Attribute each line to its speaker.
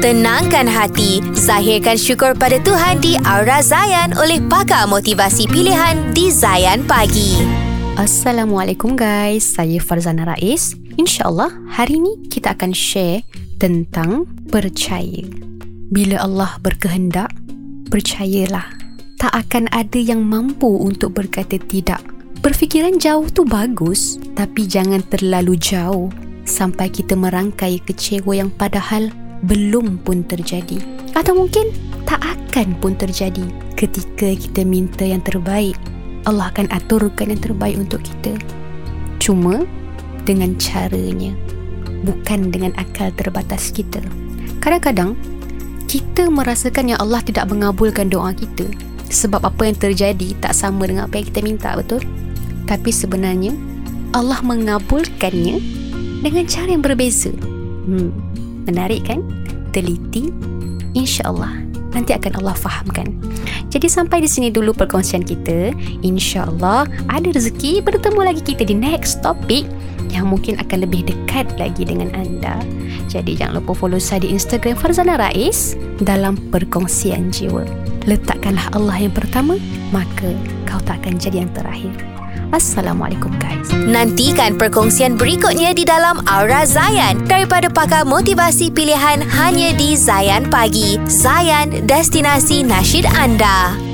Speaker 1: Tenangkan hati, zahirkan syukur pada Tuhan di Aura Zayan oleh pakar motivasi pilihan di Zayan Pagi.
Speaker 2: Assalamualaikum guys, saya Farzana Rais. InsyaAllah hari ini kita akan share tentang percaya. Bila Allah berkehendak, percayalah. Tak akan ada yang mampu untuk berkata tidak. Berfikiran jauh tu bagus, tapi jangan terlalu jauh sampai kita merangkai kecewa yang padahal belum pun terjadi. Atau mungkin tak akan pun terjadi ketika kita minta yang terbaik. Allah akan aturkan yang terbaik untuk kita. Cuma dengan caranya, bukan dengan akal terbatas kita. Kadang-kadang kita merasakan yang Allah tidak mengabulkan doa kita sebab apa yang terjadi tak sama dengan apa yang kita minta, betul? Tapi sebenarnya Allah mengabulkannya dengan cara yang berbeza. Hmm, menarik kan? Teliti, insya-Allah nanti akan Allah fahamkan. Jadi sampai di sini dulu perkongsian kita. Insya-Allah ada rezeki bertemu lagi kita di next topic yang mungkin akan lebih dekat lagi dengan anda. Jadi jangan lupa follow saya di Instagram Farzana Rais dalam perkongsian jiwa. Letakkanlah Allah yang pertama, maka kau tak akan jadi yang terakhir. Assalamualaikum guys.
Speaker 1: Nantikan perkongsian berikutnya di dalam Aura Zayan daripada pakar motivasi pilihan hanya di Zayan Pagi. Zayan, destinasi nasyid anda.